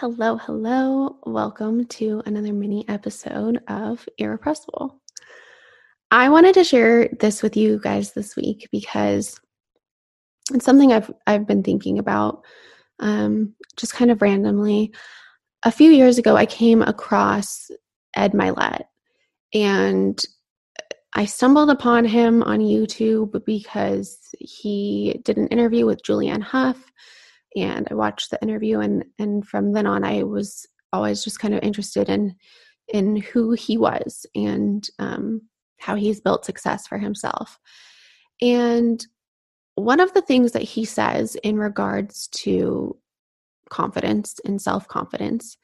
Hello, hello. Welcome to another mini episode of Irrepressible. I wanted to share this with you guys this week because it's something I've I've been thinking about um, just kind of randomly. A few years ago, I came across Ed Mylett, and I stumbled upon him on YouTube because he did an interview with Julianne Hough and I watched the interview and and from then on I was always just kind of interested in in who he was and um, how he's built success for himself. And one of the things that he says in regards to confidence and self confidence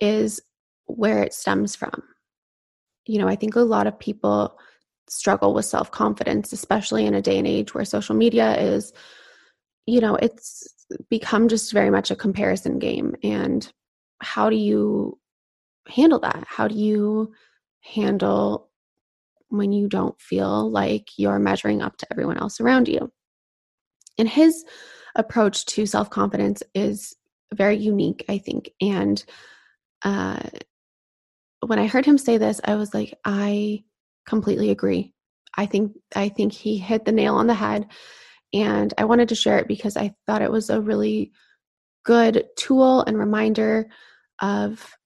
is where it stems from. You know, I think a lot of people struggle with self confidence, especially in a day and age where social media is, you know, it's become just very much a comparison game. And how do you handle that? How do you handle when you don't feel like you're measuring up to everyone else around you? And his approach to self confidence is very unique, I think. And uh, when I heard him say this, I was like, I completely agree. I think I think he hit the nail on the head and I wanted to share it because I thought it was a really good tool and reminder of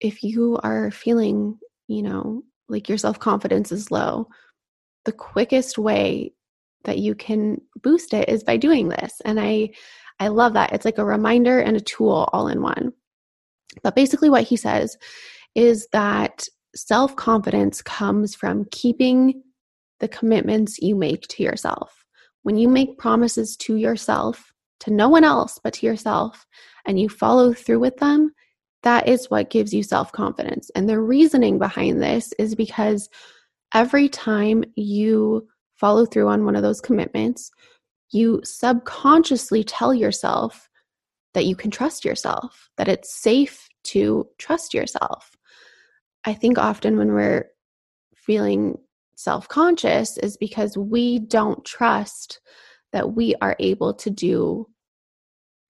if you are feeling, you know, like your self confidence is low, the quickest way that you can boost it is by doing this. And I I love that. It's like a reminder and a tool all in one. But basically what he says is that self-confidence comes from keeping the commitments you make to yourself when you make promises to yourself, to no one else but to yourself, and you follow through with them, that is what gives you self confidence. And the reasoning behind this is because every time you follow through on one of those commitments, you subconsciously tell yourself that you can trust yourself, that it's safe to trust yourself. I think often when we're feeling self conscious is because we don't trust that we are able to do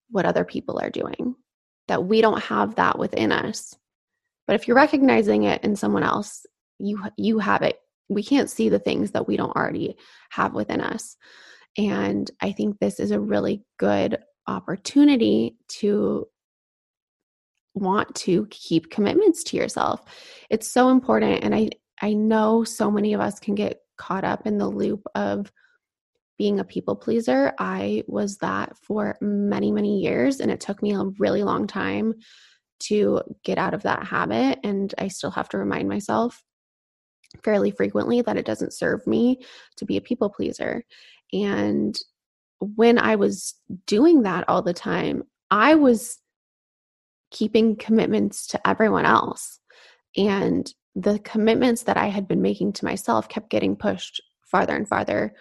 what other people are doing, that we don't have that within us. But if you're recognizing it in someone else, you you have it. We can't see the things that we don't already have within us. And I think this is a really good opportunity to want to keep commitments to yourself. It's so important and I I know so many of us can get caught up in the loop of being a people pleaser. I was that for many, many years, and it took me a really long time to get out of that habit. And I still have to remind myself fairly frequently that it doesn't serve me to be a people pleaser. And when I was doing that all the time, I was keeping commitments to everyone else. And the commitments that I had been making to myself kept getting pushed farther and farther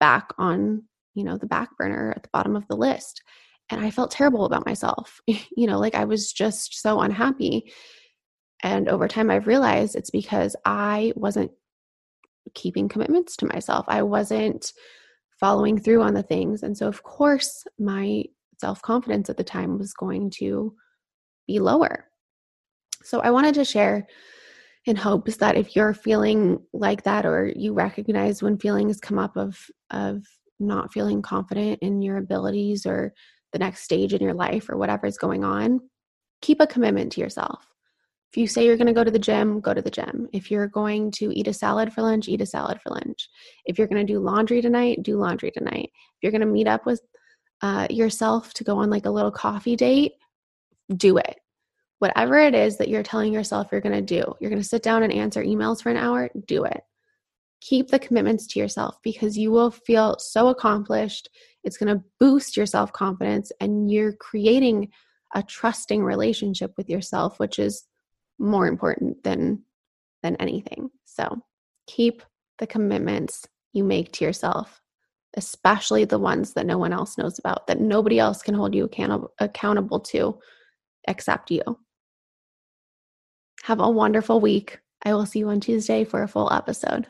back on, you know, the back burner at the bottom of the list. And I felt terrible about myself. you know, like I was just so unhappy. And over time, I've realized it's because I wasn't keeping commitments to myself. I wasn't following through on the things. And so, of course, my self confidence at the time was going to be lower. So, I wanted to share in hopes that if you're feeling like that or you recognize when feelings come up of of not feeling confident in your abilities or the next stage in your life or whatever is going on keep a commitment to yourself. If you say you're going to go to the gym go to the gym. If you're going to eat a salad for lunch eat a salad for lunch. If you're going to do laundry tonight do laundry tonight. If you're going to meet up with uh, yourself to go on like a little coffee date do it whatever it is that you're telling yourself you're going to do, you're going to sit down and answer emails for an hour, do it. Keep the commitments to yourself because you will feel so accomplished. It's going to boost your self confidence and you're creating a trusting relationship with yourself, which is more important than than anything. So, keep the commitments you make to yourself, especially the ones that no one else knows about, that nobody else can hold you accountable accountable to except you. Have a wonderful week. I will see you on Tuesday for a full episode.